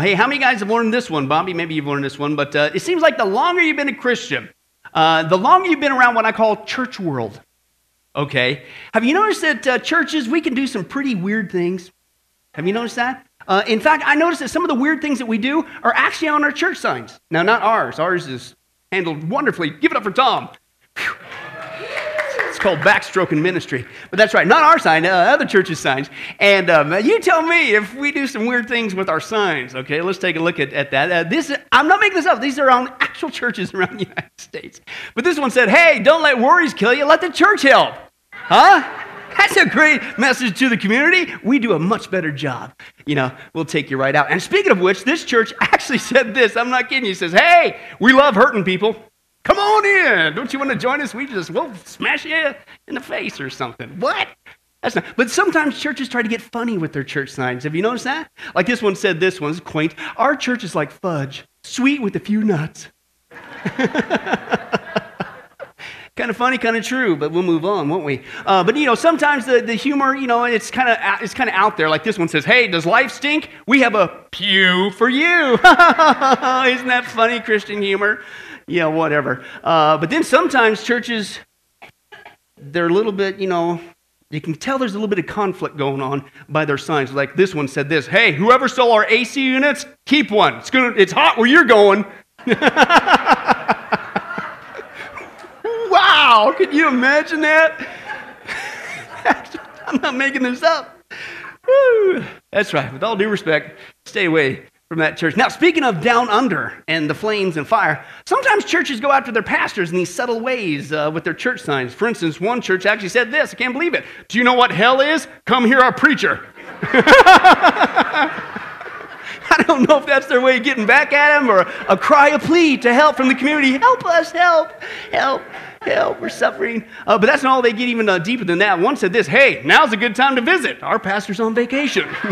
Hey, how many guys have learned this one, Bobby? Maybe you've learned this one, but uh, it seems like the longer you've been a Christian, uh, the longer you've been around what I call church world. Okay. Have you noticed that uh, churches, we can do some pretty weird things? Have you noticed that? Uh, in fact, I noticed that some of the weird things that we do are actually on our church signs. Now, not ours. Ours is handled wonderfully. Give it up for Tom. Whew. It's called backstroking ministry. But that's right, not our sign, uh, other churches' signs. And um, you tell me if we do some weird things with our signs. Okay, let's take a look at, at that. Uh, this, I'm not making this up. These are on actual churches around the United States. But this one said, hey, don't let worries kill you, let the church help. Huh? That's a great message to the community. We do a much better job. You know, we'll take you right out. And speaking of which, this church actually said this. I'm not kidding you. It says, hey, we love hurting people. Come on in. Don't you want to join us? We just, we'll smash you in the face or something. What? That's not, but sometimes churches try to get funny with their church signs. Have you noticed that? Like this one said, this one's quaint. Our church is like fudge, sweet with a few nuts. kind of funny, kind of true, but we'll move on, won't we? Uh, but you know, sometimes the, the humor, you know, it's kind of it's kind of out there. Like this one says, "Hey, does life stink? We have a pew for you." Isn't that funny, Christian humor? Yeah, whatever. Uh, but then sometimes churches, they're a little bit, you know, you can tell there's a little bit of conflict going on by their signs. Like this one said this Hey, whoever stole our AC units, keep one. It's, gonna, it's hot where you're going. wow, can you imagine that? I'm not making this up. Woo. That's right. With all due respect, stay away from that church. Now, speaking of down under and the flames and fire, sometimes churches go after their pastors in these subtle ways uh, with their church signs. For instance, one church actually said this I can't believe it. Do you know what hell is? Come hear our preacher. I don't know if that's their way of getting back at him or a, a cry of plea to help from the community. Help us, help, help help, we're suffering. Uh, but that's not all they get even uh, deeper than that. One said this Hey, now's a good time to visit. Our pastor's on vacation.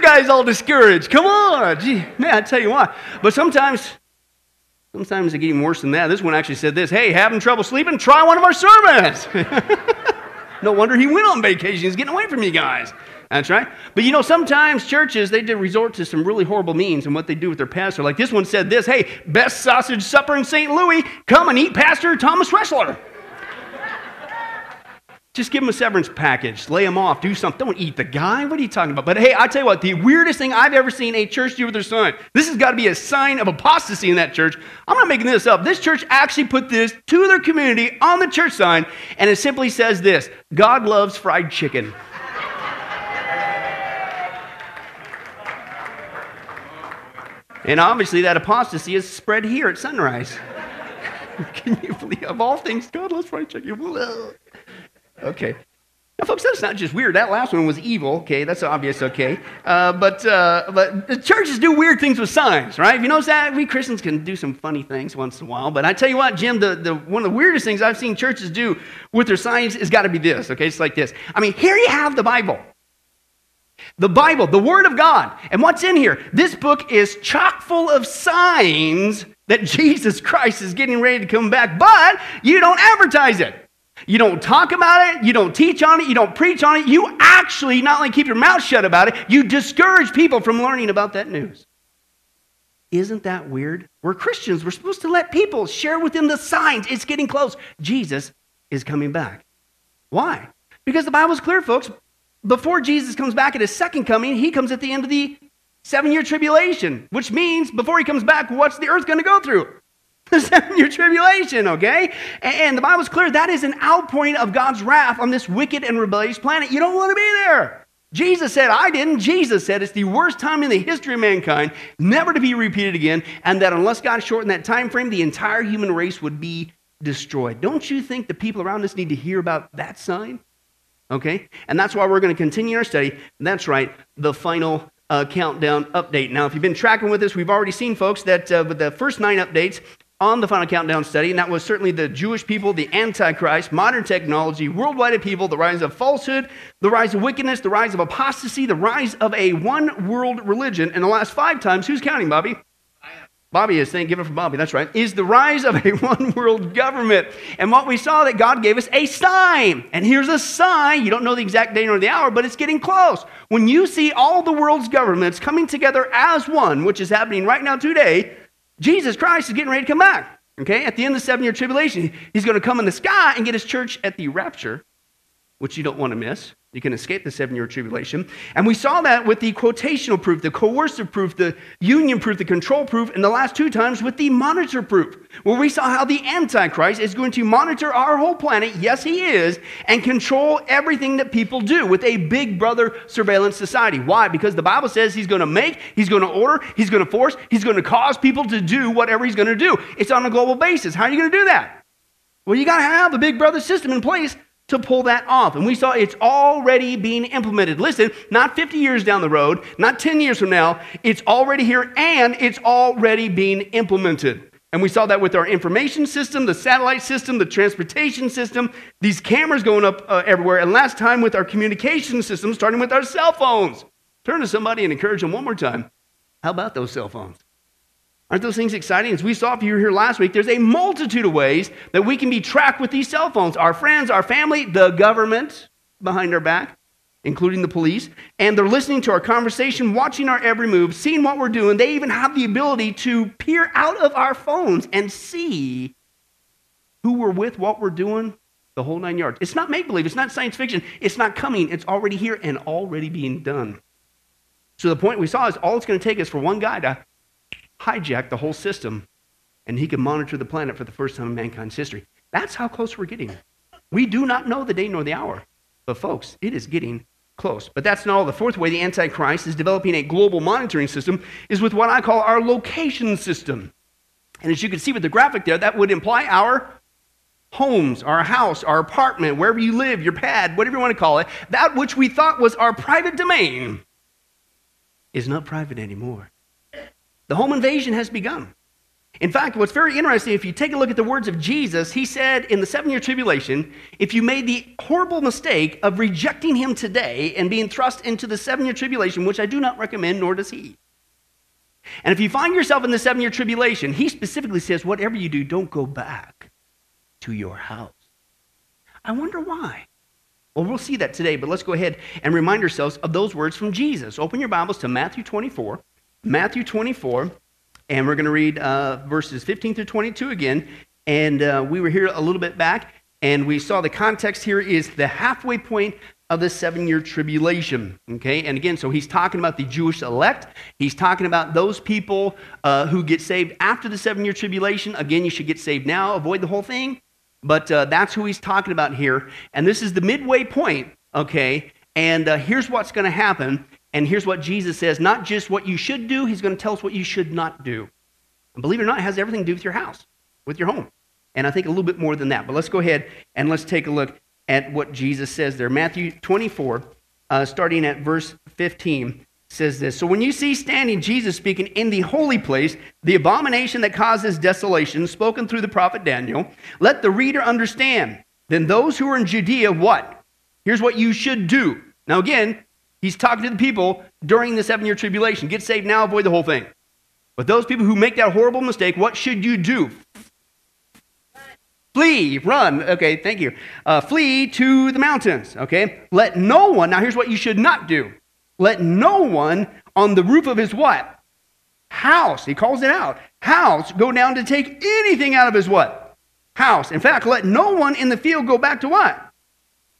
The guy's all discouraged. Come on. Gee, man, I tell you what. But sometimes, sometimes they get even worse than that. This one actually said this Hey, having trouble sleeping? Try one of our sermons. no wonder he went on vacation. He's getting away from you guys. That's right. But you know, sometimes churches, they resort to some really horrible means and what they do with their pastor. Like this one said this Hey, best sausage supper in St. Louis. Come and eat Pastor Thomas Wrestler. Just give him a severance package, lay him off, do something. Don't eat the guy. What are you talking about? But hey, I tell you what, the weirdest thing I've ever seen a church do with their sign, this has got to be a sign of apostasy in that church. I'm not making this up. This church actually put this to their community on the church sign, and it simply says this God loves fried chicken. and obviously, that apostasy is spread here at Sunrise. Can you believe, of all things, God loves fried chicken? Okay. Now, folks, that's not just weird. That last one was evil. Okay, that's obvious. Okay, uh, but uh, but churches do weird things with signs, right? You notice that, we Christians can do some funny things once in a while. But I tell you what, Jim, the, the one of the weirdest things I've seen churches do with their signs has got to be this. Okay, it's like this. I mean, here you have the Bible. The Bible, the Word of God. And what's in here? This book is chock full of signs that Jesus Christ is getting ready to come back, but you don't advertise it. You don't talk about it, you don't teach on it, you don't preach on it. You actually not only keep your mouth shut about it, you discourage people from learning about that news. Isn't that weird? We're Christians. We're supposed to let people share with them the signs. It's getting close. Jesus is coming back. Why? Because the Bible's clear, folks. Before Jesus comes back at his second coming, he comes at the end of the seven year tribulation, which means before he comes back, what's the earth going to go through? the seven tribulation, okay? And the Bible's clear that is an outpouring of God's wrath on this wicked and rebellious planet. You don't want to be there. Jesus said, I didn't. Jesus said it's the worst time in the history of mankind, never to be repeated again, and that unless God shortened that time frame, the entire human race would be destroyed. Don't you think the people around us need to hear about that sign? Okay? And that's why we're going to continue our study. That's right, the final uh, countdown update. Now, if you've been tracking with us, we've already seen, folks, that uh, with the first nine updates, on the Final Countdown study, and that was certainly the Jewish people, the Antichrist, modern technology, worldwide people, the rise of falsehood, the rise of wickedness, the rise of apostasy, the rise of a one world religion. And the last five times, who's counting, Bobby? Bobby is saying, give it for Bobby, that's right, is the rise of a one world government. And what we saw that God gave us a sign. And here's a sign. You don't know the exact day nor the hour, but it's getting close. When you see all the world's governments coming together as one, which is happening right now today, Jesus Christ is getting ready to come back. Okay, at the end of the seven year tribulation, he's going to come in the sky and get his church at the rapture, which you don't want to miss. You can escape the seven year tribulation. And we saw that with the quotational proof, the coercive proof, the union proof, the control proof, and the last two times with the monitor proof, where we saw how the Antichrist is going to monitor our whole planet, yes, he is, and control everything that people do with a big brother surveillance society. Why? Because the Bible says he's going to make, he's going to order, he's going to force, he's going to cause people to do whatever he's going to do. It's on a global basis. How are you going to do that? Well, you got to have a big brother system in place to pull that off. And we saw it's already being implemented. Listen, not 50 years down the road, not 10 years from now, it's already here and it's already being implemented. And we saw that with our information system, the satellite system, the transportation system, these cameras going up uh, everywhere. And last time with our communication system, starting with our cell phones. Turn to somebody and encourage them one more time. How about those cell phones? Aren't those things exciting? As we saw if you were here last week, there's a multitude of ways that we can be tracked with these cell phones. Our friends, our family, the government behind our back, including the police, and they're listening to our conversation, watching our every move, seeing what we're doing. They even have the ability to peer out of our phones and see who we're with, what we're doing, the whole nine yards. It's not make believe, it's not science fiction, it's not coming, it's already here and already being done. So the point we saw is all it's going to take is for one guy to hijack the whole system and he can monitor the planet for the first time in mankind's history. That's how close we're getting. We do not know the day nor the hour. But, folks, it is getting close. But that's not all. The fourth way the Antichrist is developing a global monitoring system is with what I call our location system. And as you can see with the graphic there, that would imply our homes, our house, our apartment, wherever you live, your pad, whatever you want to call it, that which we thought was our private domain is not private anymore. The home invasion has begun. In fact, what's very interesting, if you take a look at the words of Jesus, he said in the seven year tribulation, if you made the horrible mistake of rejecting him today and being thrust into the seven year tribulation, which I do not recommend, nor does he. And if you find yourself in the seven year tribulation, he specifically says, whatever you do, don't go back to your house. I wonder why. Well, we'll see that today, but let's go ahead and remind ourselves of those words from Jesus. Open your Bibles to Matthew 24. Matthew 24, and we're going to read uh, verses 15 through 22 again. And uh, we were here a little bit back, and we saw the context here is the halfway point of the seven year tribulation. Okay, and again, so he's talking about the Jewish elect. He's talking about those people uh, who get saved after the seven year tribulation. Again, you should get saved now, avoid the whole thing. But uh, that's who he's talking about here. And this is the midway point, okay? And uh, here's what's going to happen and here's what Jesus says not just what you should do, he's going to tell us what you should not do. And believe it or not, it has everything to do with your house, with your home. And I think a little bit more than that. But let's go ahead and let's take a look at what Jesus says there. Matthew 24, uh, starting at verse 15, says this So when you see standing Jesus speaking in the holy place, the abomination that causes desolation, spoken through the prophet Daniel, let the reader understand. Then those who are in Judea, what? Here's what you should do. Now, again, He's talking to the people during the seven year tribulation. Get saved now, avoid the whole thing. But those people who make that horrible mistake, what should you do? Flee, run. Okay, thank you. Uh, flee to the mountains. Okay, let no one. Now, here's what you should not do. Let no one on the roof of his what? House. He calls it out. House. Go down to take anything out of his what? House. In fact, let no one in the field go back to what?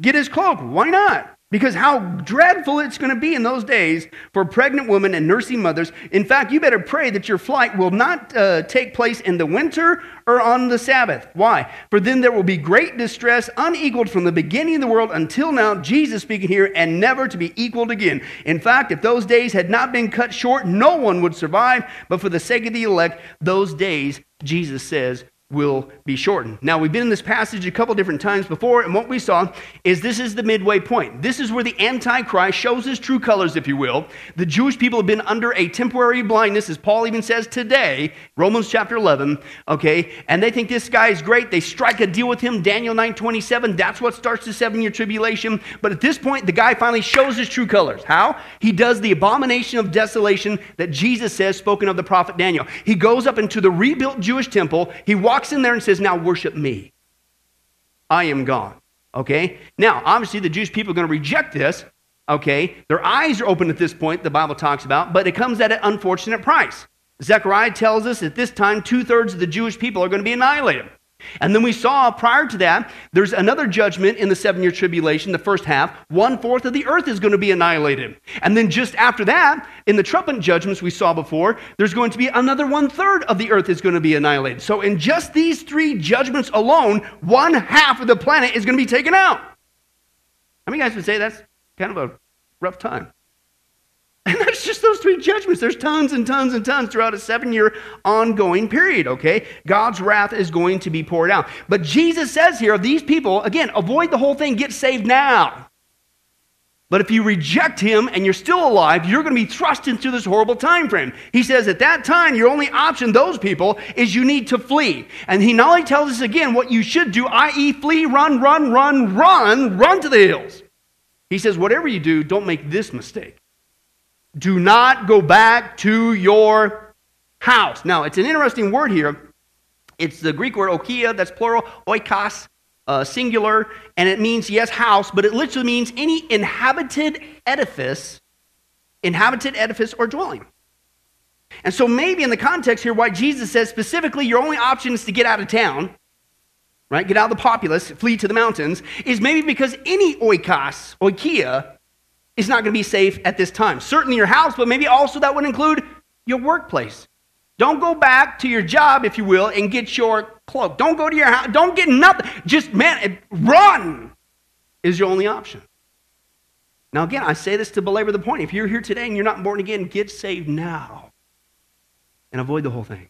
Get his cloak. Why not? Because how dreadful it's going to be in those days for pregnant women and nursing mothers. In fact, you better pray that your flight will not uh, take place in the winter or on the Sabbath. Why? For then there will be great distress, unequaled from the beginning of the world until now, Jesus speaking here, and never to be equaled again. In fact, if those days had not been cut short, no one would survive. But for the sake of the elect, those days, Jesus says, will be shortened. Now, we've been in this passage a couple different times before, and what we saw is this is the midway point. This is where the Antichrist shows his true colors, if you will. The Jewish people have been under a temporary blindness, as Paul even says today, Romans chapter 11, okay? And they think this guy is great. They strike a deal with him, Daniel 9 27. That's what starts the seven year tribulation. But at this point, the guy finally shows his true colors. How? He does the abomination of desolation that Jesus says, spoken of the prophet Daniel. He goes up into the rebuilt Jewish temple. He walks walks in there and says, Now worship me. I am God. Okay? Now, obviously, the Jewish people are going to reject this. Okay? Their eyes are open at this point, the Bible talks about, but it comes at an unfortunate price. Zechariah tells us at this time, two thirds of the Jewish people are going to be annihilated. And then we saw prior to that, there's another judgment in the seven year tribulation, the first half. One fourth of the earth is going to be annihilated. And then just after that, in the trumpet judgments we saw before, there's going to be another one third of the earth is going to be annihilated. So in just these three judgments alone, one half of the planet is going to be taken out. How many guys would say that's kind of a rough time? And that's just those three judgments. There's tons and tons and tons throughout a seven year ongoing period, okay? God's wrath is going to be poured out. But Jesus says here, these people, again, avoid the whole thing, get saved now. But if you reject him and you're still alive, you're going to be thrust into this horrible time frame. He says at that time, your only option, those people, is you need to flee. And he not only tells us again what you should do, i.e., flee, run, run, run, run, run to the hills. He says, whatever you do, don't make this mistake. Do not go back to your house. Now, it's an interesting word here. It's the Greek word oikia, that's plural, oikos, uh, singular, and it means, yes, house, but it literally means any inhabited edifice, inhabited edifice or dwelling. And so, maybe in the context here, why Jesus says specifically your only option is to get out of town, right? Get out of the populace, flee to the mountains, is maybe because any oikos, oikia, is not going to be safe at this time. Certainly your house, but maybe also that would include your workplace. Don't go back to your job, if you will, and get your cloak. Don't go to your house. Don't get nothing. Just, man, eh, run is your only option. Now, again, I say this to belabor the point. If you're here today and you're not born again, get saved now and avoid the whole thing.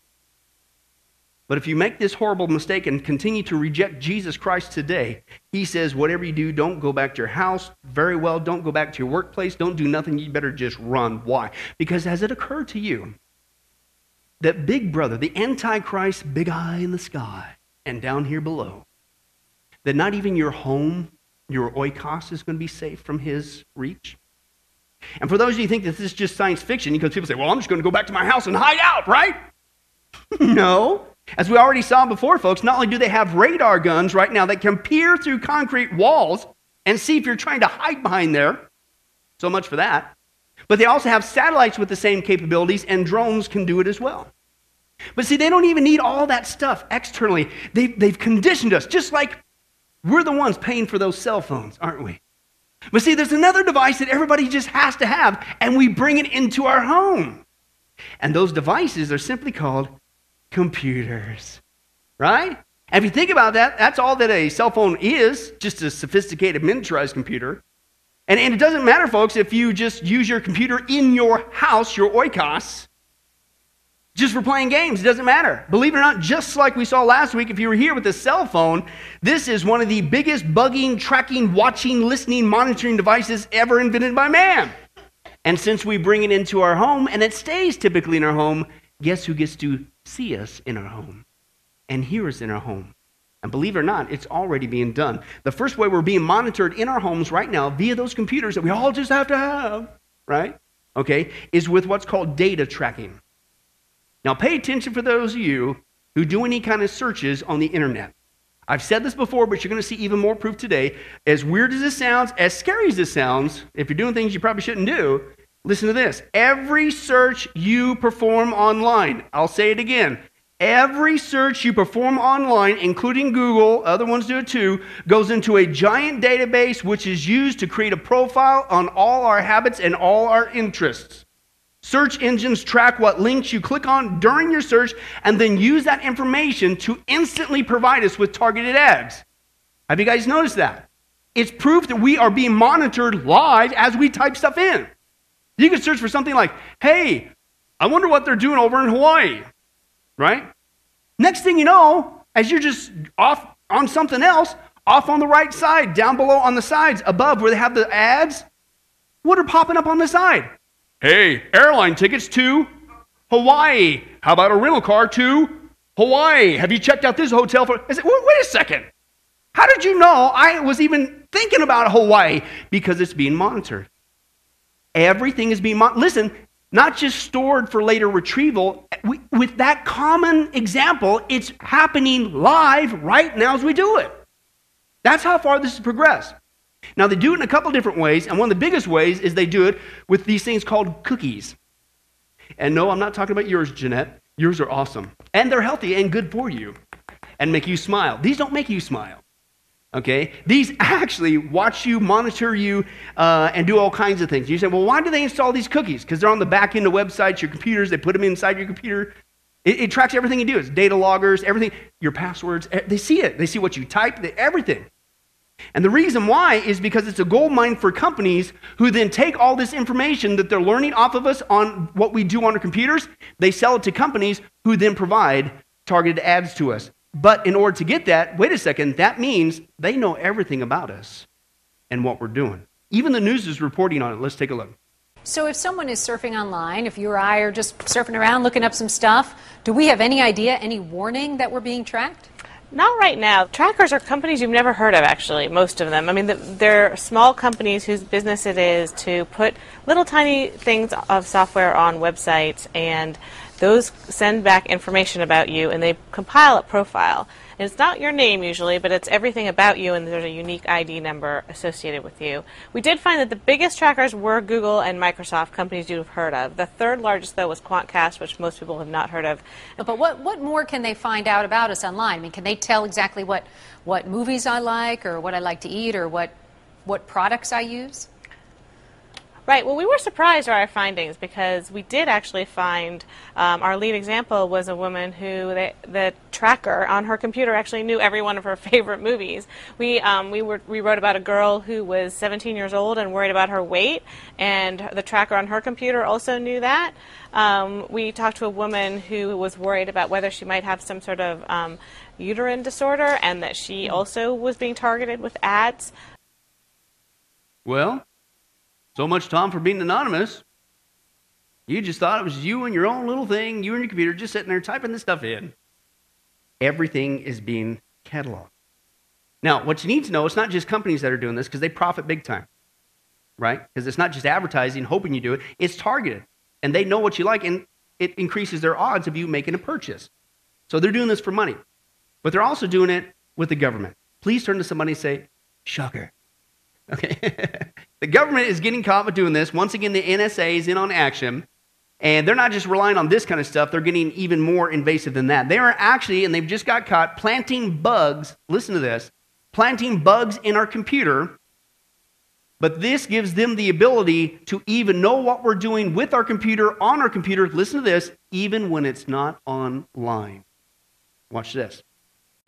But if you make this horrible mistake and continue to reject Jesus Christ today, he says, whatever you do, don't go back to your house. Very well, don't go back to your workplace. Don't do nothing. You better just run. Why? Because has it occurred to you that big brother, the Antichrist, big eye in the sky and down here below, that not even your home, your oikos, is going to be safe from his reach? And for those of you who think that this is just science fiction, because people say, well, I'm just going to go back to my house and hide out, right? no. As we already saw before, folks, not only do they have radar guns right now that can peer through concrete walls and see if you're trying to hide behind there, so much for that, but they also have satellites with the same capabilities, and drones can do it as well. But see, they don't even need all that stuff externally. They've, they've conditioned us, just like we're the ones paying for those cell phones, aren't we? But see, there's another device that everybody just has to have, and we bring it into our home. And those devices are simply called computers, right? If you think about that, that's all that a cell phone is, just a sophisticated miniaturized computer. And, and it doesn't matter, folks, if you just use your computer in your house, your oikos, just for playing games. It doesn't matter. Believe it or not, just like we saw last week, if you were here with a cell phone, this is one of the biggest bugging, tracking, watching, listening, monitoring devices ever invented by man. And since we bring it into our home, and it stays typically in our home, guess who gets to see us in our home and hear us in our home. And believe it or not, it's already being done. The first way we're being monitored in our homes right now via those computers that we all just have to have, right? Okay, is with what's called data tracking. Now, pay attention for those of you who do any kind of searches on the internet. I've said this before, but you're going to see even more proof today. As weird as this sounds, as scary as this sounds, if you're doing things you probably shouldn't do, Listen to this. Every search you perform online, I'll say it again. Every search you perform online, including Google, other ones do it too, goes into a giant database which is used to create a profile on all our habits and all our interests. Search engines track what links you click on during your search and then use that information to instantly provide us with targeted ads. Have you guys noticed that? It's proof that we are being monitored live as we type stuff in. You could search for something like, hey, I wonder what they're doing over in Hawaii, right? Next thing you know, as you're just off on something else, off on the right side, down below on the sides, above where they have the ads, what are popping up on the side? Hey, airline tickets to Hawaii. How about a rental car to Hawaii? Have you checked out this hotel for? I said, wait, wait a second. How did you know I was even thinking about Hawaii? Because it's being monitored. Everything is being monitored. Listen, not just stored for later retrieval. We, with that common example, it's happening live right now as we do it. That's how far this has progressed. Now, they do it in a couple different ways, and one of the biggest ways is they do it with these things called cookies. And no, I'm not talking about yours, Jeanette. Yours are awesome. And they're healthy and good for you and make you smile. These don't make you smile. Okay? These actually watch you, monitor you, uh, and do all kinds of things. You say, well, why do they install these cookies? Because they're on the back end of websites, your computers, they put them inside your computer. It, it, tracks everything you do. It's data loggers, everything, your passwords. They see it. They see what you type, they, everything. And the reason why is because it's a gold mine for companies who then take all this information that they're learning off of us on what we do on our computers, they sell it to companies who then provide targeted ads to us. But in order to get that, wait a second, that means they know everything about us and what we're doing. Even the news is reporting on it. Let's take a look. So, if someone is surfing online, if you or I are just surfing around looking up some stuff, do we have any idea, any warning that we're being tracked? Not right now. Trackers are companies you've never heard of, actually, most of them. I mean, they're small companies whose business it is to put little tiny things of software on websites and those send back information about you and they compile a profile. And it's not your name usually, but it's everything about you and there's a unique ID number associated with you. We did find that the biggest trackers were Google and Microsoft, companies you've heard of. The third largest, though, was Quantcast, which most people have not heard of. But what, what more can they find out about us online? I mean, can they tell exactly what, what movies I like or what I like to eat or what, what products I use? Right. Well, we were surprised by our findings because we did actually find um, our lead example was a woman who they, the tracker on her computer actually knew every one of her favorite movies. We um, we were we wrote about a girl who was 17 years old and worried about her weight, and the tracker on her computer also knew that. Um, we talked to a woman who was worried about whether she might have some sort of um, uterine disorder, and that she hmm. also was being targeted with ads. Well, so much, Tom, for being anonymous. You just thought it was you and your own little thing, you and your computer just sitting there typing this stuff in. Everything is being cataloged. Now, what you need to know, it's not just companies that are doing this because they profit big time, right? Because it's not just advertising, hoping you do it, it's targeted. And they know what you like, and it increases their odds of you making a purchase. So they're doing this for money. But they're also doing it with the government. Please turn to somebody and say, Shocker. Okay? The government is getting caught with doing this. Once again, the NSA is in on action. And they're not just relying on this kind of stuff, they're getting even more invasive than that. They are actually, and they've just got caught, planting bugs. Listen to this planting bugs in our computer. But this gives them the ability to even know what we're doing with our computer, on our computer. Listen to this, even when it's not online. Watch this.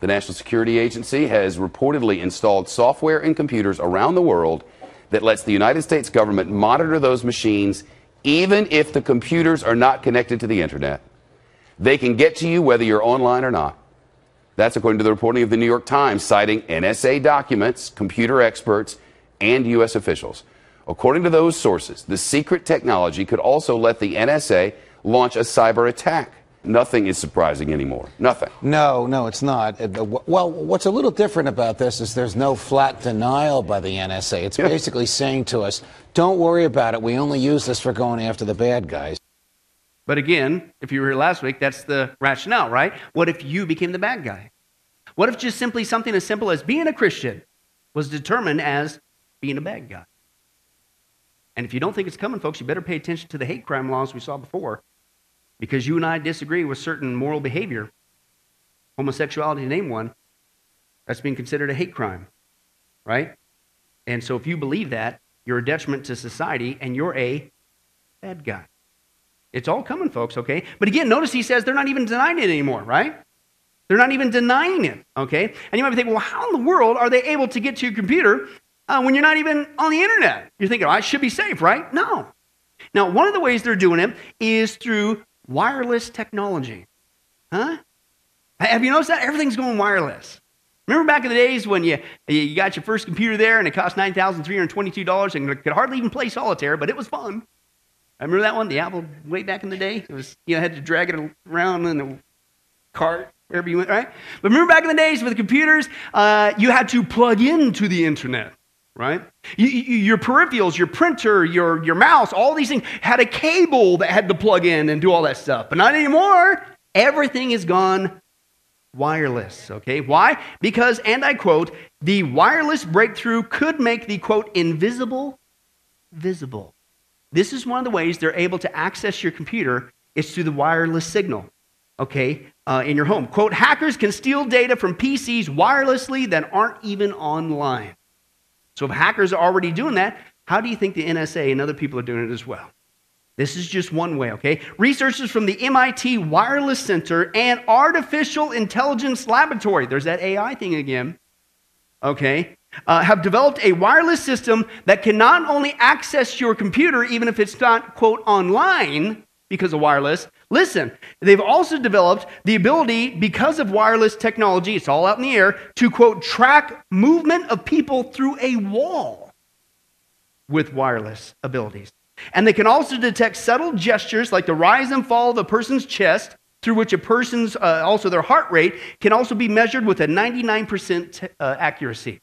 The National Security Agency has reportedly installed software in computers around the world that lets the United States government monitor those machines even if the computers are not connected to the internet. They can get to you whether you're online or not. That's according to the reporting of the New York Times, citing NSA documents, computer experts, and U.S. officials. According to those sources, the secret technology could also let the NSA launch a cyber attack. Nothing is surprising anymore. Nothing. No, no, it's not. Uh, well, what's a little different about this is there's no flat denial by the NSA. It's yeah. basically saying to us, don't worry about it. We only use this for going after the bad guys. But again, if you were here last week, that's the rationale, right? What if you became the bad guy? What if just simply something as simple as being a Christian was determined as being a bad guy? And if you don't think it's coming, folks, you better pay attention to the hate crime laws we saw before because you and I disagree with certain moral behavior, homosexuality, name one, that's being considered a hate crime, right? And so if you believe that, you're a detriment to society and you're a bad guy. It's all coming, folks, okay? But again, notice he says they're not even denying it anymore, right? They're not even denying it, okay? And you might be thinking, well, how in the world are they able to get to your computer uh, when you're not even on the internet? You're thinking, oh, I should be safe, right? No. Now, one of the ways they're doing it is through wireless technology. Huh? Have you noticed that? Everything's going wireless. Remember back in the days when you, you got your first computer there and it cost $9,322 and could hardly even play solitaire, but it was fun. I remember that one, the Apple, way back in the day. It was, you know, had to drag it around in a cart wherever you went, right? But remember back in the days with the computers, uh, you had to plug into the internet, right? You, you, your peripherals, your printer, your, your mouse, all these things had a cable that had to plug in and do all that stuff. But not anymore. Everything is gone wireless. Okay, why? Because, and I quote, the wireless breakthrough could make the quote invisible visible. This is one of the ways they're able to access your computer is through the wireless signal. Okay, uh, in your home. Quote, hackers can steal data from PCs wirelessly that aren't even online. So if hackers are already doing that, how do you think the NSA and other people are doing it as well? This is just one way, okay? Researchers from the MIT Wireless Center and Artificial Intelligence Laboratory, there's that AI thing again, okay, uh, have developed a wireless system that can not only access your computer, even if it's not, quote, online because of wireless. Listen, they've also developed the ability, because of wireless technology, it's all out in the air, to, quote, track movement of people through a wall with wireless abilities. And they can also detect subtle gestures like the rise and fall of a person's chest, through which a person's, uh, also their heart rate, can also be measured with a 99% t- uh, accuracy.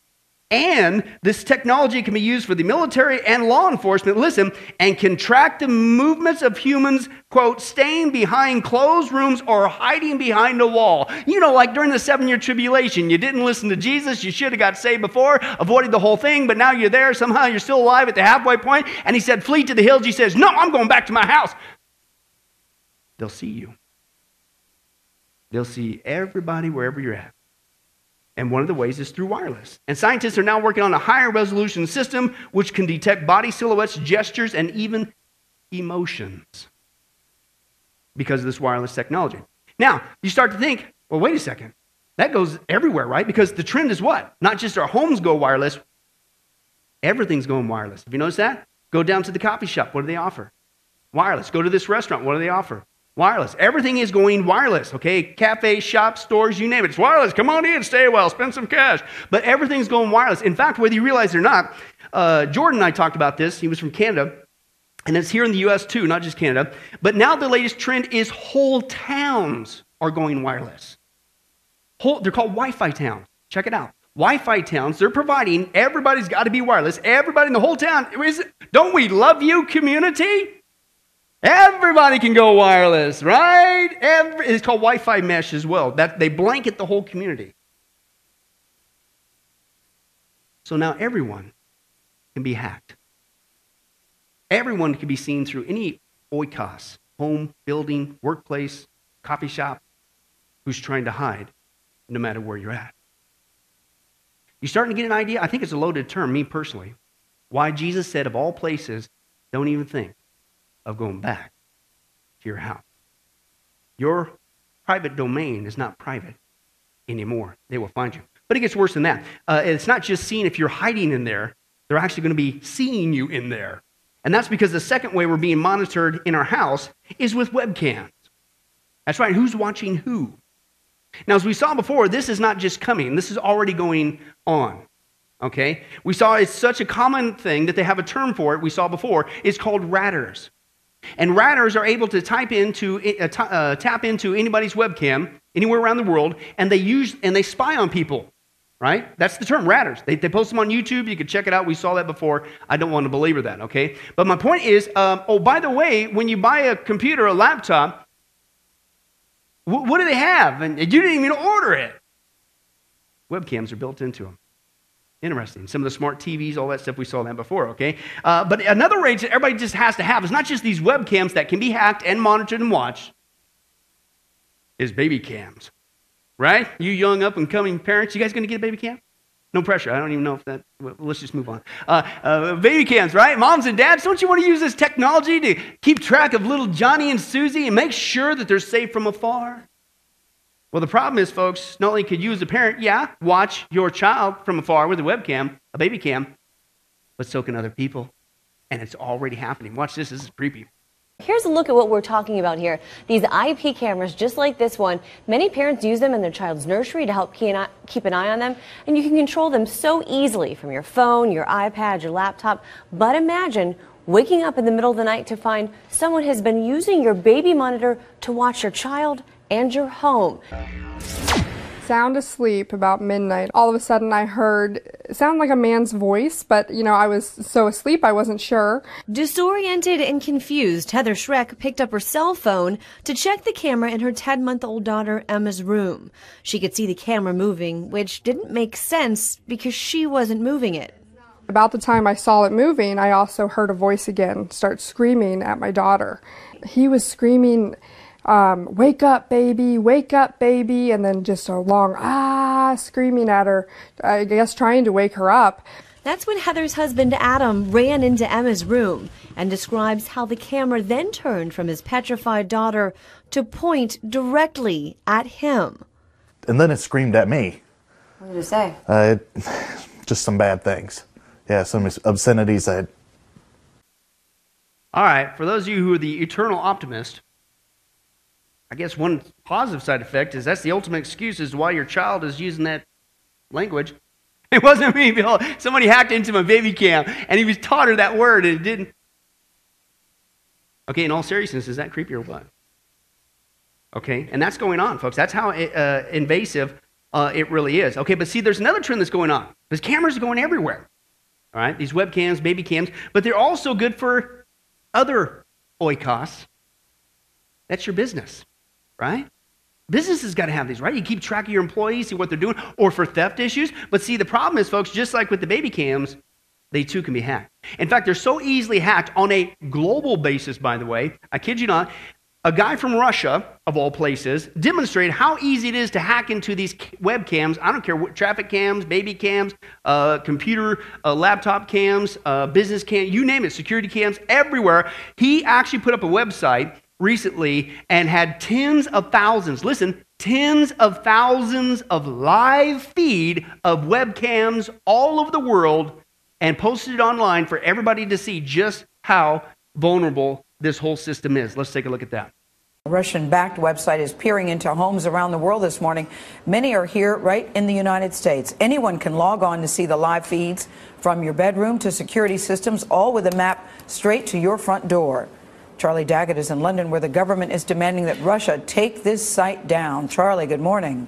And this technology can be used for the military and law enforcement, listen, and can track the movements of humans, quote, staying behind closed rooms or hiding behind a wall. You know, like during the seven year tribulation, you didn't listen to Jesus, you should have got saved before, avoided the whole thing, but now you're there, somehow you're still alive at the halfway point, and he said, Flee to the hills. He says, No, I'm going back to my house. They'll see you. They'll see everybody wherever you're at. And one of the ways is through wireless. And scientists are now working on a higher resolution system which can detect body silhouettes, gestures, and even emotions because of this wireless technology. Now, you start to think, well, wait a second. That goes everywhere, right? Because the trend is what? Not just our homes go wireless, everything's going wireless. Have you noticed that? Go down to the coffee shop. What do they offer? Wireless. Go to this restaurant. What do they offer? Wireless. Everything is going wireless, okay? Cafes, shops, stores, you name it. It's wireless. Come on in, stay while, spend some cash. But everything's going wireless. In fact, whether you realize it or not, uh, Jordan and I talked about this. He was from Canada. And it's here in the US too, not just Canada. But now the latest trend is whole towns are going wireless. Whole, they're called Wi Fi towns. Check it out. Wi Fi towns, they're providing, everybody's got to be wireless. Everybody in the whole town. Is, don't we love you, community? Everybody can go wireless, right? Every, it's called Wi Fi mesh as well. That, they blanket the whole community. So now everyone can be hacked. Everyone can be seen through any oikos, home, building, workplace, coffee shop, who's trying to hide, no matter where you're at. You starting to get an idea? I think it's a loaded term, me personally. Why Jesus said, of all places, don't even think of going back to your house. Your private domain is not private anymore. They will find you. But it gets worse than that. Uh, it's not just seeing if you're hiding in there, they're actually going to be seeing you in there. And that's because the second way we're being monitored in our house is with webcams. That's right. Who's watching who? Now, as we saw before, this is not just coming, this is already going on. Okay? We saw it's such a common thing that they have a term for it, we saw before. It's called ratters. And ratters are able to type into, uh, uh, tap into anybody's webcam anywhere around the world, and they use and they spy on people. Right? That's the term, ratters. They, they post them on YouTube. You can check it out. We saw that before. I don't want to belabor that, okay? But my point is um, oh, by the way, when you buy a computer, a laptop, wh- what do they have? And you didn't even order it. Webcams are built into them. Interesting. Some of the smart TVs, all that stuff, we saw that before, okay? Uh, but another rage that everybody just has to have is not just these webcams that can be hacked and monitored and watched, is baby cams, right? You young up and coming parents, you guys to get a baby cam? No pressure. I don't even know if that, well, let's just move on. Uh, uh, baby cams, right? Moms and dads, don't you want to use this technology to keep track of little Johnny and Susie and make sure that they're safe from afar? Well, the problem is, folks, not only could you as a parent, yeah, watch your child from afar with a webcam, a baby cam, but so can other people. And it's already happening. Watch this, this is creepy. Here's a look at what we're talking about here. These IP cameras, just like this one, many parents use them in their child's nursery to help keep an eye on them, and you can control them so easily from your phone, your iPad, your laptop. But imagine waking up in the middle of the night to find someone has been using your baby monitor to watch your child and your home sound asleep about midnight. All of a sudden, I heard sound like a man's voice, but you know, I was so asleep I wasn't sure. Disoriented and confused, Heather Schreck picked up her cell phone to check the camera in her 10 month old daughter Emma's room. She could see the camera moving, which didn't make sense because she wasn't moving it. About the time I saw it moving, I also heard a voice again start screaming at my daughter. He was screaming um, wake up, baby, wake up, baby, and then just a long ah screaming at her, I guess trying to wake her up. That's when Heather's husband Adam ran into Emma's room and describes how the camera then turned from his petrified daughter to point directly at him. And then it screamed at me. What did it say? Uh, just some bad things. Yeah, some obscenities that. All right, for those of you who are the eternal optimist, I guess one positive side effect is that's the ultimate excuse as to why your child is using that language. It wasn't me, Bill. Somebody hacked into my baby cam and he was taught her that word and it didn't. Okay, in all seriousness, is that creepy or what? Okay, and that's going on, folks. That's how uh, invasive uh, it really is. Okay, but see, there's another trend that's going on. There's cameras are going everywhere. All right, these webcams, baby cams, but they're also good for other oikos. That's your business right? Businesses got to have these, right? You keep track of your employees, see what they're doing, or for theft issues. But see, the problem is, folks, just like with the baby cams, they too can be hacked. In fact, they're so easily hacked on a global basis, by the way. I kid you not. A guy from Russia, of all places, demonstrated how easy it is to hack into these webcams. I don't care what traffic cams, baby cams, uh, computer, uh, laptop cams, uh, business cams, you name it, security cams, everywhere. He actually put up a website recently and had tens of thousands, listen, tens of thousands of live feed of webcams all over the world and posted it online for everybody to see just how vulnerable this whole system is. Let's take a look at that. A Russian backed website is peering into homes around the world this morning. Many are here right in the United States. Anyone can log on to see the live feeds from your bedroom to security systems, all with a map straight to your front door. Charlie D'Agata is in London, where the government is demanding that Russia take this site down. Charlie, good morning.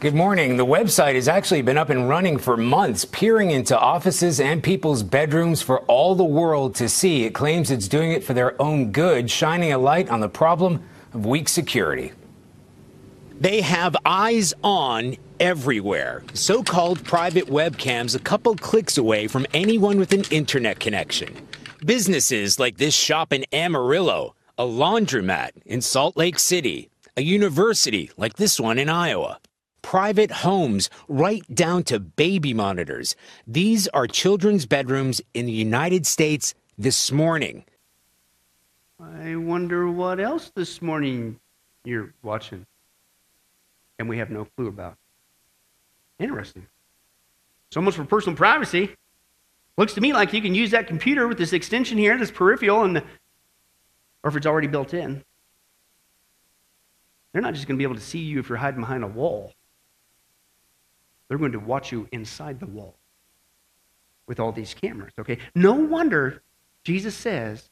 Good morning. The website has actually been up and running for months, peering into offices and people's bedrooms for all the world to see. It claims it's doing it for their own good, shining a light on the problem of weak security. They have eyes on everywhere. So called private webcams a couple clicks away from anyone with an internet connection. Businesses like this shop in Amarillo, a laundromat in Salt Lake City, a university like this one in Iowa, private homes right down to baby monitors. These are children's bedrooms in the United States this morning. I wonder what else this morning you're watching and we have no clue about. Interesting. So much for personal privacy. Looks to me like you can use that computer with this extension here, this peripheral, and or if it's already built in. They're not just going to be able to see you if you're hiding behind a wall. They're going to watch you inside the wall with all these cameras, okay? No wonder Jesus says,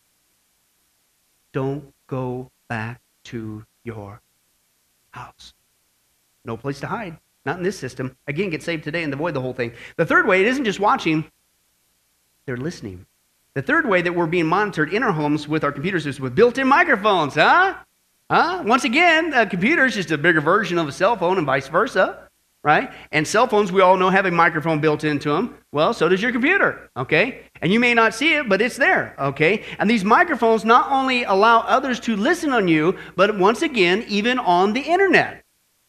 don't go back to your house. No place to hide. Not in this system. Again, get saved today and avoid the whole thing. The third way, it isn't just watching, they're listening. The third way that we're being monitored in our homes with our computers is with built in microphones, huh? Huh? Once again, uh, a computer is just a bigger version of a cell phone and vice versa, right? And cell phones, we all know, have a microphone built into them. Well, so does your computer, okay? And you may not see it, but it's there, okay? And these microphones not only allow others to listen on you, but once again, even on the internet.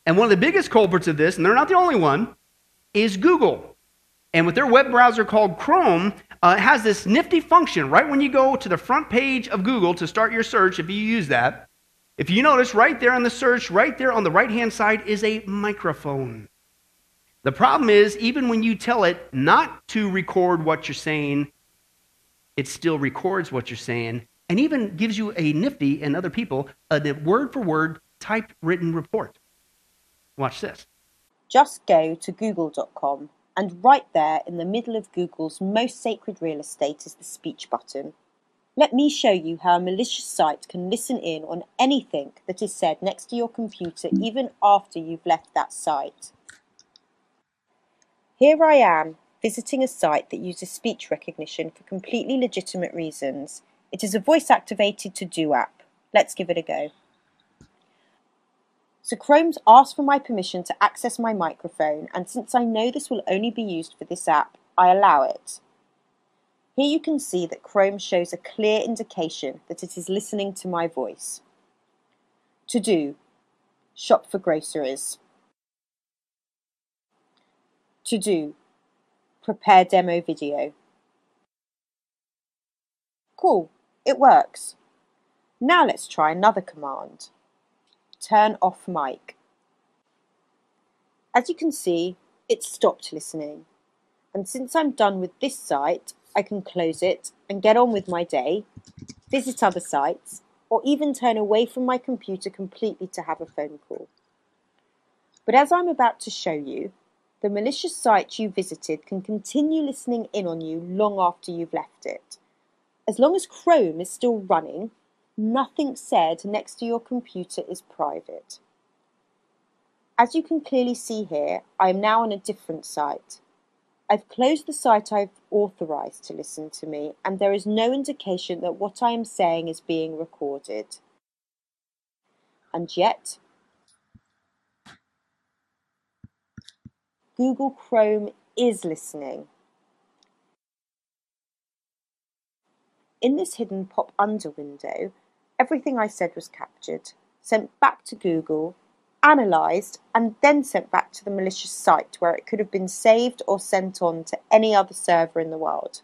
And one of the biggest culprits of this, and they're not the only one, is Google. And with their web browser called Chrome, uh, it has this nifty function right when you go to the front page of Google to start your search, if you use that. If you notice, right there on the search, right there on the right hand side is a microphone. The problem is, even when you tell it not to record what you're saying, it still records what you're saying and even gives you a nifty and other people a word for word typed written report. Watch this. Just go to google.com and right there in the middle of Google's most sacred real estate is the speech button. Let me show you how a malicious site can listen in on anything that is said next to your computer even after you've left that site. Here I am, visiting a site that uses speech recognition for completely legitimate reasons. It is a voice activated to do app. Let's give it a go. So Chrome's asked for my permission to access my microphone, and since I know this will only be used for this app, I allow it. Here you can see that Chrome shows a clear indication that it is listening to my voice. To do, shop for groceries. To do, prepare demo video. Cool, it works. Now let's try another command. Turn off mic. As you can see, it stopped listening. And since I'm done with this site, I can close it and get on with my day, visit other sites, or even turn away from my computer completely to have a phone call. But as I'm about to show you, the malicious site you visited can continue listening in on you long after you've left it. As long as Chrome is still running, nothing said next to your computer is private. As you can clearly see here, I am now on a different site. I've closed the site I've authorized to listen to me, and there is no indication that what I am saying is being recorded. And yet, Google Chrome is listening. In this hidden pop under window, everything I said was captured, sent back to Google, analysed, and then sent back to the malicious site where it could have been saved or sent on to any other server in the world.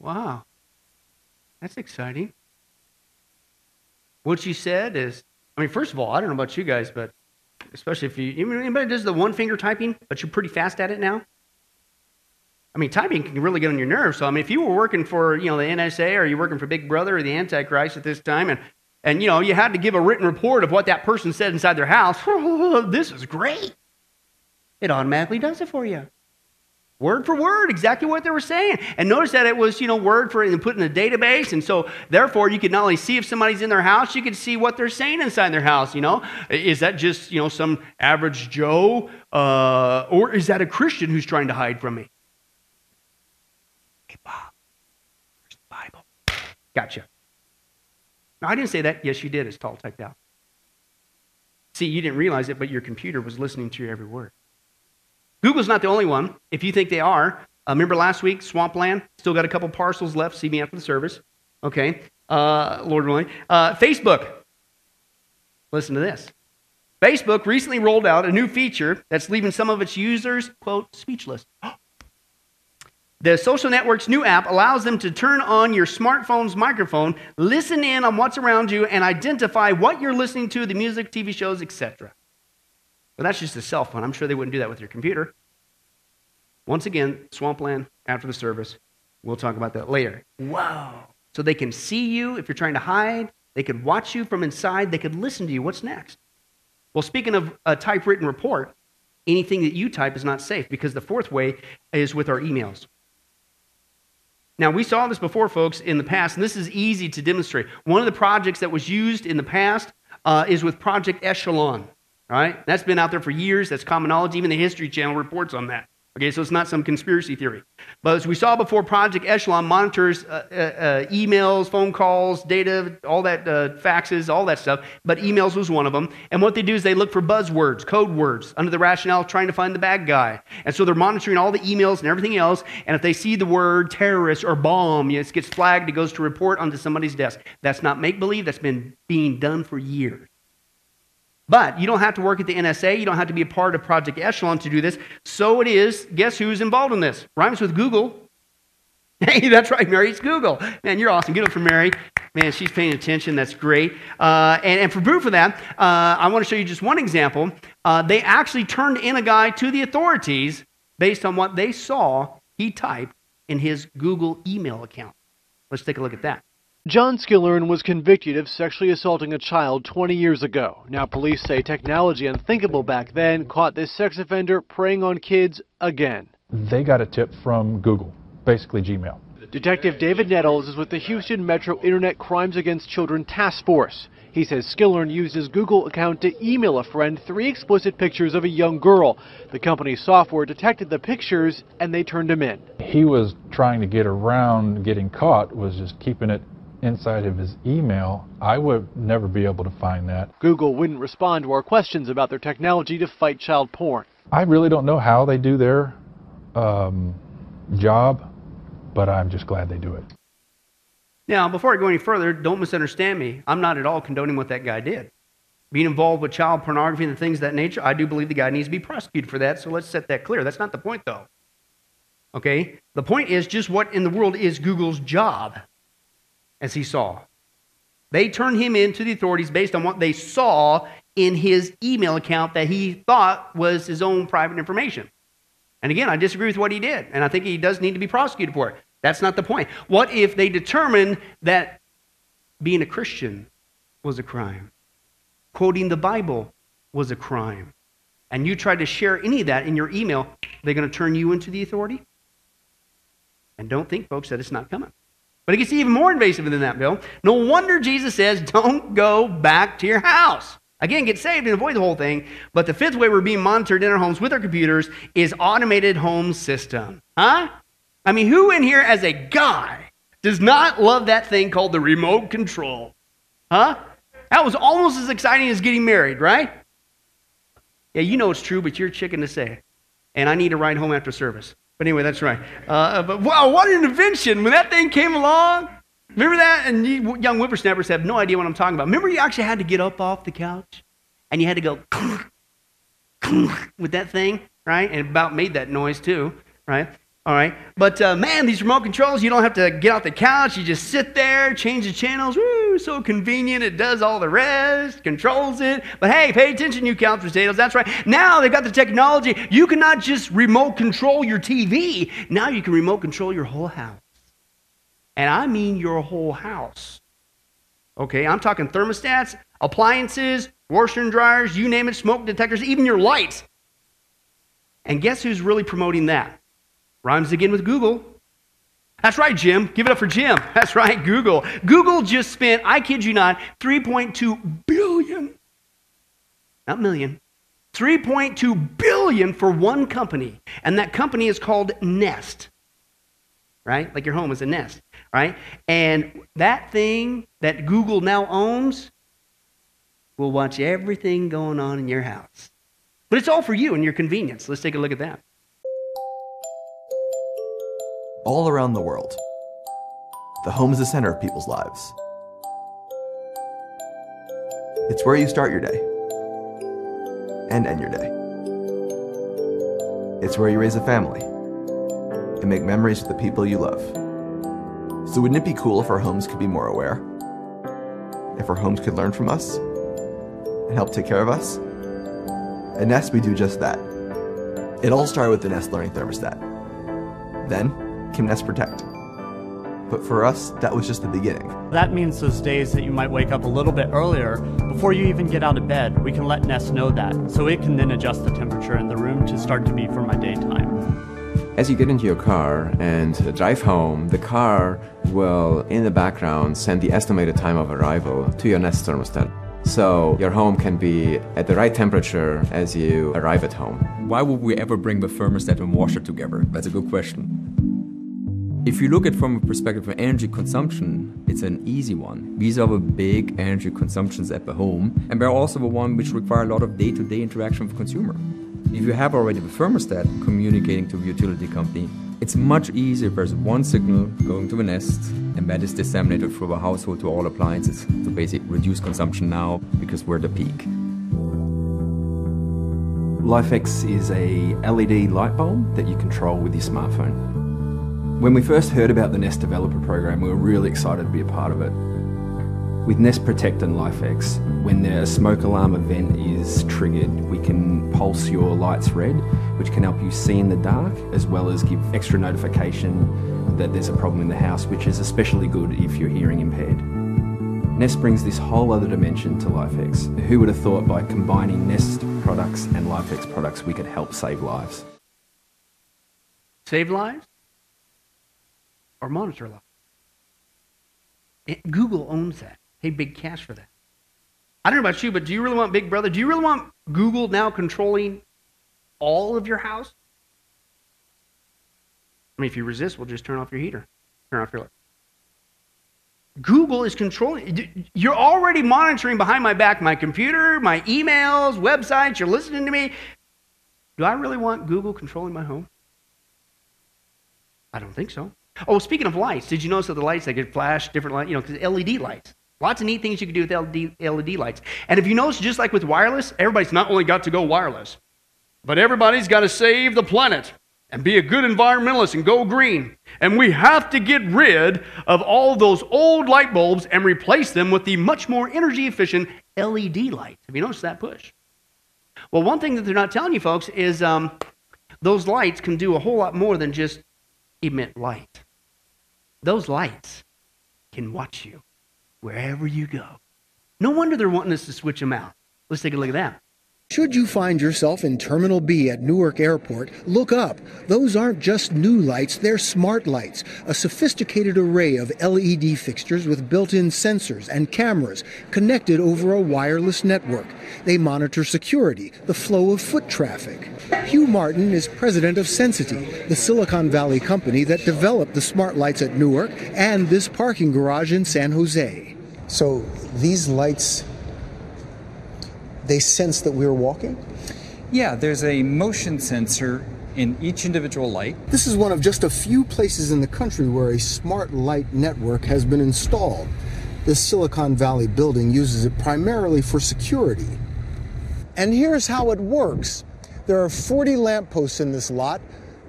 Wow. That's exciting. What you said is, I mean, first of all, I don't know about you guys, but especially if you, anybody does the one finger typing, but you're pretty fast at it now? I mean, typing can really get on your nerves. So, I mean, if you were working for, you know, the NSA or you're working for Big Brother or the Antichrist at this time, and and you know, you had to give a written report of what that person said inside their house. this is great. It automatically does it for you. Word for word, exactly what they were saying. And notice that it was, you know, word for and put in a database. And so therefore you could not only see if somebody's in their house, you could see what they're saying inside their house, you know. Is that just, you know, some average Joe? Uh, or is that a Christian who's trying to hide from me? Hey Bob, where's the Bible? Gotcha. No, I didn't say that. Yes, you did. It's tall typed out. See, you didn't realize it, but your computer was listening to your every word. Google's not the only one. If you think they are, uh, remember last week, Swampland? Still got a couple parcels left. See me after the service. Okay. Uh, Lord willing. Uh, Facebook. Listen to this. Facebook recently rolled out a new feature that's leaving some of its users, quote, speechless. The social network's new app allows them to turn on your smartphone's microphone, listen in on what's around you, and identify what you're listening to, the music, TV shows, etc. But that's just a cell phone. I'm sure they wouldn't do that with your computer. Once again, Swampland after the service. We'll talk about that later. Wow. So they can see you if you're trying to hide. They could watch you from inside. They could listen to you. What's next? Well, speaking of a typewritten report, anything that you type is not safe because the fourth way is with our emails. Now, we saw this before, folks, in the past, and this is easy to demonstrate. One of the projects that was used in the past uh, is with Project Echelon. right? That's been out there for years. That's common knowledge. Even the History Channel reports on that. Okay, so it's not some conspiracy theory. But as we saw before, Project Echelon monitors uh, uh, uh, emails, phone calls, data, all that, uh, faxes, all that stuff. But emails was one of them. And what they do is they look for buzzwords, code words, under the rationale of trying to find the bad guy. And so they're monitoring all the emails and everything else. And if they see the word terrorist or bomb, it gets flagged, it goes to report onto somebody's desk. That's not make believe, that's been being done for years. But you don't have to work at the NSA. You don't have to be a part of Project Echelon to do this. So it is. Guess who's involved in this? Rhymes with Google. Hey, that's right, Mary. It's Google. Man, you're awesome. Give it for Mary. Man, she's paying attention. That's great. Uh, and, and, for proof of that, uh, I want to show you just one example. Uh, they actually turned in a guy to the authorities based on what they saw he typed in his Google email account. Let's take a look at that. John Skillern was convicted of sexually assaulting a child 20 years ago. Now, police say technology unthinkable back then caught this sex offender preying on kids again. They got a tip from Google, basically Gmail. Detective David Nettles is with the Houston Metro Internet Crimes Against Children Task Force. He says Skillern used his Google account to email a friend three explicit pictures of a young girl. The company's software detected the pictures and they turned him in. He was trying to get around getting caught, was just keeping it inside of his email. I would never be able to find that. Google wouldn't respond to our questions about their technology to fight child porn. I really don't know how they do their um, job, but I'm just glad they do it. Now, before I go any further, don't misunderstand me. I'm not at all condoning what that guy did. Being involved with child pornography and things of that nature, I do believe the guy needs to be prosecuted for that, so let's set that clear. That's not the point, though. Okay? The point is just what in the world is Google's job, as he saw. They turned him in to the authorities based on what they saw in his email account that he thought was his own private information. And again, I disagree with what he did, and I think he does need to be prosecuted for it. That's not the point. What if they determined that being a Christian was a crime? Quoting the Bible was a crime. And you tried to share any of that in your email, they're going to turn you into the authority? And don't think, folks, that it's not coming. But it gets even more invasive than that, Bill. No wonder Jesus says, don't go back to your house. Again, get saved and avoid the whole thing. But the fifth way we're being monitored in our homes with our computers is automated home system. Huh? I mean, who in here as a guy does not love that thing called the remote control? Huh? That was almost as exciting as getting married, right? Yeah, you know it's true, but you're chicken to say. And I need to ride home after service. But anyway, that's right. Uh, but wow, what an invention. When that thing came along, remember that? And you young whippersnappers have no idea what I'm talking about. Remember you actually had to get up off the couch and you had to go with that thing, right? And about made that noise too, right? All right. But uh, man, these remote controls, you don't have to get off the couch. You just sit there, change the channels. Woo, so convenient. It does all the rest, controls it. But hey, pay attention, you couch potatoes. That's right. Now they've got the technology. You cannot just remote control your TV, now you can remote control your whole house. And I mean your whole house. Okay, I'm talking thermostats, appliances, washer and dryers, you name it, smoke detectors, even your lights. And guess who's really promoting that? Rhymes again with Google. That's right, Jim. Give it up for Jim. That's right, Google. Google just spent, I kid you not, 3.2 billion, not million, 3.2 billion for one company. And that company is called Nest. Right? Like your home is a nest, right? And that thing that Google now owns will watch everything going on in your house. But it's all for you and your convenience. Let's take a look at that. All around the world. The home is the center of people's lives. It's where you start your day and end your day. It's where you raise a family and make memories with the people you love. So, wouldn't it be cool if our homes could be more aware? If our homes could learn from us and help take care of us? At Nest, we do just that. It all started with the Nest Learning Thermostat. Then, Kim Nest Protect. But for us, that was just the beginning. That means those days that you might wake up a little bit earlier, before you even get out of bed, we can let Nest know that, so it can then adjust the temperature in the room to start to be for my daytime. As you get into your car and drive home, the car will, in the background, send the estimated time of arrival to your Nest thermostat. So your home can be at the right temperature as you arrive at home. Why would we ever bring the thermostat and washer together? That's a good question. If you look at it from a perspective of energy consumption, it's an easy one. These are the big energy consumptions at the home, and they're also the one which require a lot of day-to-day interaction with the consumer. If you have already the thermostat communicating to the utility company, it's much easier if there's one signal going to the nest, and that is disseminated through the household to all appliances to basically reduce consumption now because we're at the peak. LIFX is a LED light bulb that you control with your smartphone. When we first heard about the Nest Developer Program, we were really excited to be a part of it. With Nest Protect and LIFX, when the smoke alarm event is triggered, we can pulse your lights red, which can help you see in the dark, as well as give extra notification that there's a problem in the house, which is especially good if you're hearing impaired. Nest brings this whole other dimension to LIFX. Who would have thought by combining Nest products and LIFX products we could help save lives? Save lives or monitor lives? It- Google owns that. Pay big cash for that. I don't know about you, but do you really want Big Brother? Do you really want Google now controlling all of your house? I mean, if you resist, we'll just turn off your heater, turn off your light. Google is controlling. You're already monitoring behind my back my computer, my emails, websites. You're listening to me. Do I really want Google controlling my home? I don't think so. Oh, speaking of lights, did you notice that the lights they could flash different lights? You know, 'cause LED lights. Lots of neat things you can do with LED, LED lights. And if you notice, just like with wireless, everybody's not only got to go wireless, but everybody's got to save the planet and be a good environmentalist and go green. And we have to get rid of all those old light bulbs and replace them with the much more energy efficient LED lights. Have you noticed that push? Well, one thing that they're not telling you folks is um, those lights can do a whole lot more than just emit light. Those lights can watch you wherever you go. No wonder they're wanting us to switch them out. Let's take a look at that. Should you find yourself in Terminal B at Newark Airport, look up. Those aren't just new lights, they're smart lights, a sophisticated array of LED fixtures with built in sensors and cameras connected over a wireless network. They monitor security, the flow of foot traffic. Hugh Martin is president of Sensity, the Silicon Valley company that developed the smart lights at Newark and this parking garage in San Jose. So these lights, they sense that we're walking? Yeah, there's a motion sensor in each individual light. This is one of just a few places in the country where a smart light network has been installed. This Silicon Valley building uses it primarily for security. And here's how it works there are 40 lampposts in this lot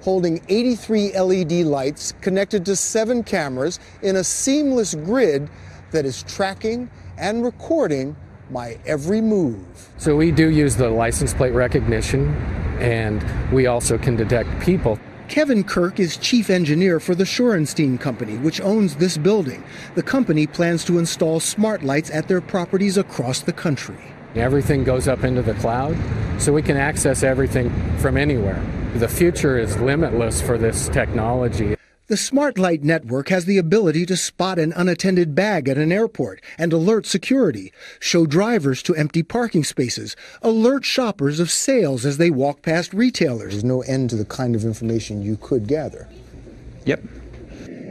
holding 83 LED lights connected to seven cameras in a seamless grid that is tracking and recording my every move. So we do use the license plate recognition, and we also can detect people. Kevin Kirk is chief engineer for the Shorenstein Company, which owns this building. The company plans to install smart lights at their properties across the country. Everything goes up into the cloud, so we can access everything from anywhere. The future is limitless for this technology. The Smart Light Network has the ability to spot an unattended bag at an airport and alert security, show drivers to empty parking spaces, alert shoppers of sales as they walk past retailers. There's no end to the kind of information you could gather. Yep.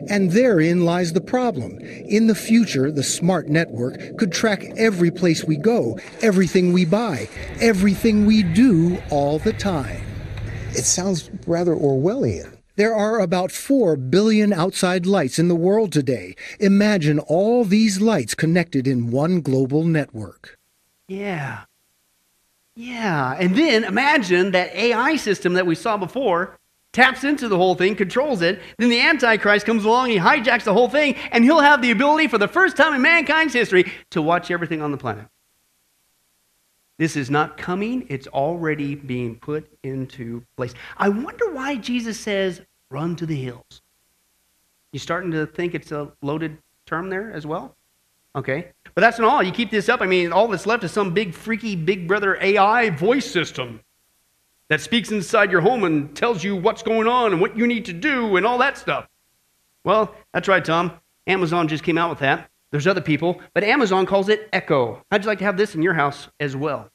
And therein lies the problem. In the future, the smart network could track every place we go, everything we buy, everything we do all the time. It sounds rather Orwellian. There are about 4 billion outside lights in the world today. Imagine all these lights connected in one global network. Yeah. Yeah. And then imagine that AI system that we saw before taps into the whole thing, controls it. Then the Antichrist comes along, he hijacks the whole thing, and he'll have the ability for the first time in mankind's history to watch everything on the planet. This is not coming, it's already being put into place. I wonder why Jesus says, run to the hills. You starting to think it's a loaded term there as well? Okay. But that's not all. You keep this up, I mean, all that's left is some big, freaky, big brother AI voice system that speaks inside your home and tells you what's going on and what you need to do and all that stuff. Well, that's right, Tom. Amazon just came out with that. There's other people, but Amazon calls it Echo. How'd you like to have this in your house as well?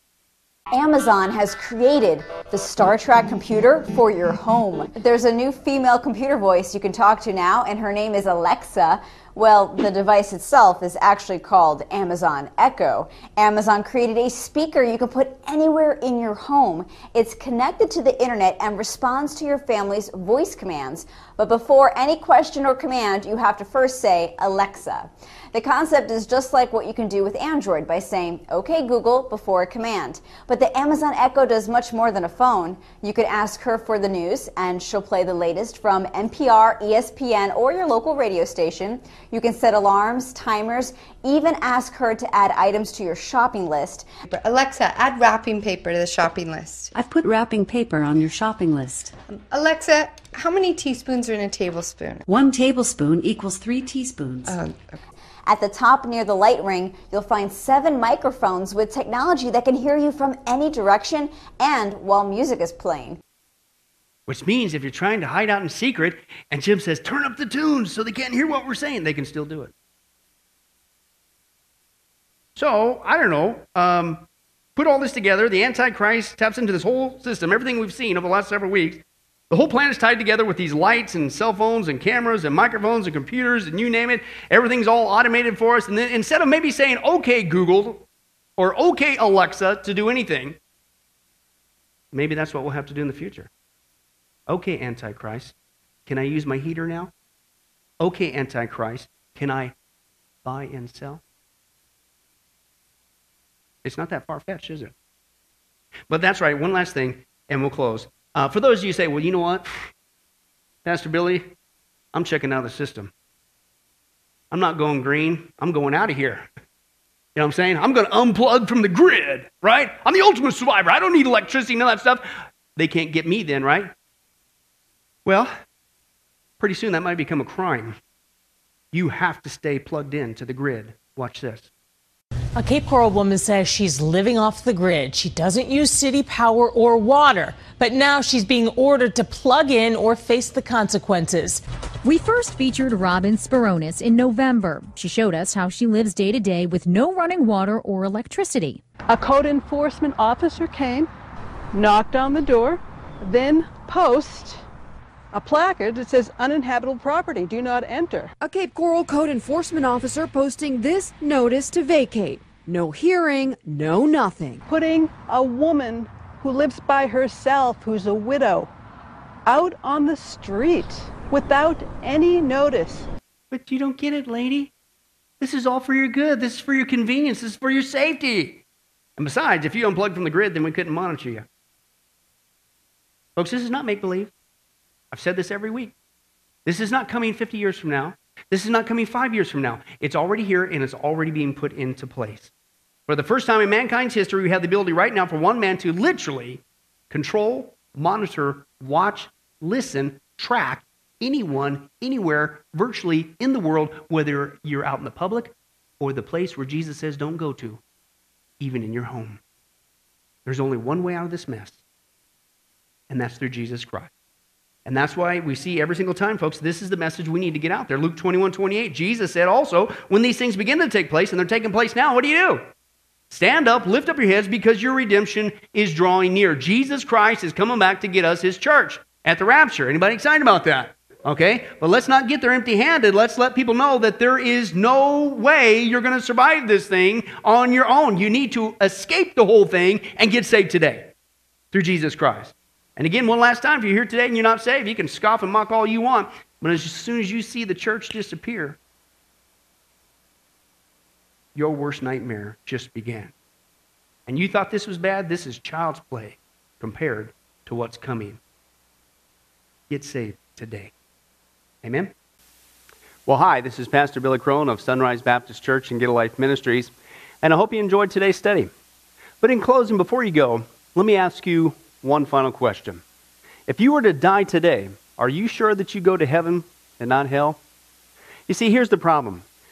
Amazon has created the Star Trek computer for your home. There's a new female computer voice you can talk to now, and her name is Alexa. Well, the device itself is actually called Amazon Echo. Amazon created a speaker you can put anywhere in your home. It's connected to the internet and responds to your family's voice commands. But before any question or command, you have to first say, Alexa. The concept is just like what you can do with Android by saying, OK Google, before a command. But the Amazon Echo does much more than a phone. You could ask her for the news, and she'll play the latest from NPR, ESPN, or your local radio station. You can set alarms, timers, even ask her to add items to your shopping list. Alexa, add wrapping paper to the shopping list. I've put wrapping paper on your shopping list. Alexa, how many teaspoons are in a tablespoon? One tablespoon equals three teaspoons. Uh, At the top near the light ring, you'll find seven microphones with technology that can hear you from any direction and while music is playing. Which means if you're trying to hide out in secret and Jim says, turn up the tunes so they can't hear what we're saying, they can still do it. So, I don't know. Um, put all this together. The Antichrist taps into this whole system, everything we've seen over the last several weeks. The whole planet is tied together with these lights and cell phones and cameras and microphones and computers and you name it. Everything's all automated for us. And then instead of maybe saying, okay, Google or okay, Alexa, to do anything, maybe that's what we'll have to do in the future. Okay, Antichrist, can I use my heater now? Okay, Antichrist, can I buy and sell? It's not that far fetched, is it? But that's right. One last thing, and we'll close. Uh, for those of you who say, well, you know what? Pastor Billy, I'm checking out of the system. I'm not going green. I'm going out of here. You know what I'm saying? I'm going to unplug from the grid, right? I'm the ultimate survivor. I don't need electricity, none of that stuff. They can't get me then, right? Well, pretty soon that might become a crime. You have to stay plugged in to the grid. Watch this. A Cape Coral woman says she's living off the grid. She doesn't use city power or water, but now she's being ordered to plug in or face the consequences. We first featured Robin Speronis in November. She showed us how she lives day to day with no running water or electricity. A code enforcement officer came, knocked on the door, then post a placard that says uninhabitable property, do not enter. A Cape Coral code enforcement officer posting this notice to vacate. No hearing, no nothing. Putting a woman who lives by herself, who's a widow, out on the street without any notice. But you don't get it, lady. This is all for your good. This is for your convenience. This is for your safety. And besides, if you unplug from the grid, then we couldn't monitor you. Folks, this is not make believe. I've said this every week. This is not coming 50 years from now. This is not coming five years from now. It's already here and it's already being put into place. For the first time in mankind's history, we have the ability right now for one man to literally control, monitor, watch, listen, track anyone, anywhere, virtually in the world, whether you're out in the public or the place where Jesus says don't go to, even in your home. There's only one way out of this mess, and that's through Jesus Christ. And that's why we see every single time, folks, this is the message we need to get out there. Luke 21 28, Jesus said also, when these things begin to take place, and they're taking place now, what do you do? Stand up, lift up your heads, because your redemption is drawing near. Jesus Christ is coming back to get us, his church, at the rapture. Anybody excited about that? Okay? But let's not get there empty handed. Let's let people know that there is no way you're going to survive this thing on your own. You need to escape the whole thing and get saved today through Jesus Christ. And again, one last time, if you're here today and you're not saved, you can scoff and mock all you want. But as soon as you see the church disappear, your worst nightmare just began. And you thought this was bad? This is child's play compared to what's coming. Get saved today. Amen? Well, hi, this is Pastor Billy Crone of Sunrise Baptist Church and Get a Life Ministries, and I hope you enjoyed today's study. But in closing, before you go, let me ask you one final question. If you were to die today, are you sure that you go to heaven and not hell? You see, here's the problem.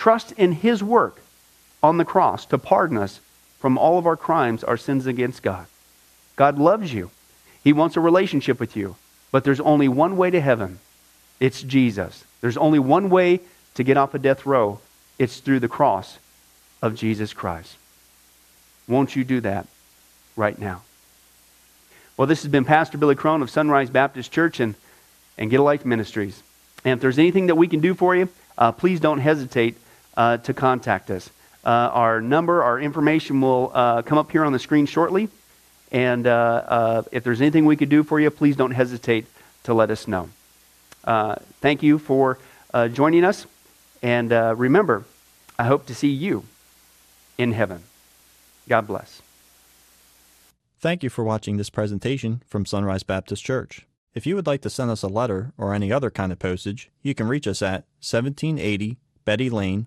trust in His work on the cross to pardon us from all of our crimes, our sins against God. God loves you. He wants a relationship with you. But there's only one way to heaven it's Jesus. There's only one way to get off a death row it's through the cross of Jesus Christ. Won't you do that right now? Well, this has been Pastor Billy Crone of Sunrise Baptist Church and, and Get a Life Ministries. And if there's anything that we can do for you, uh, please don't hesitate uh, to contact us. Uh, our number, our information will uh, come up here on the screen shortly. And uh, uh, if there's anything we could do for you, please don't hesitate to let us know. thank you for joining us. And remember, I hope to see you in heaven. God bless. Thank you for watching this presentation from Sunrise Baptist Church. If you would like to send us a letter or any other kind of postage, you can reach us at 1780 Betty Lane,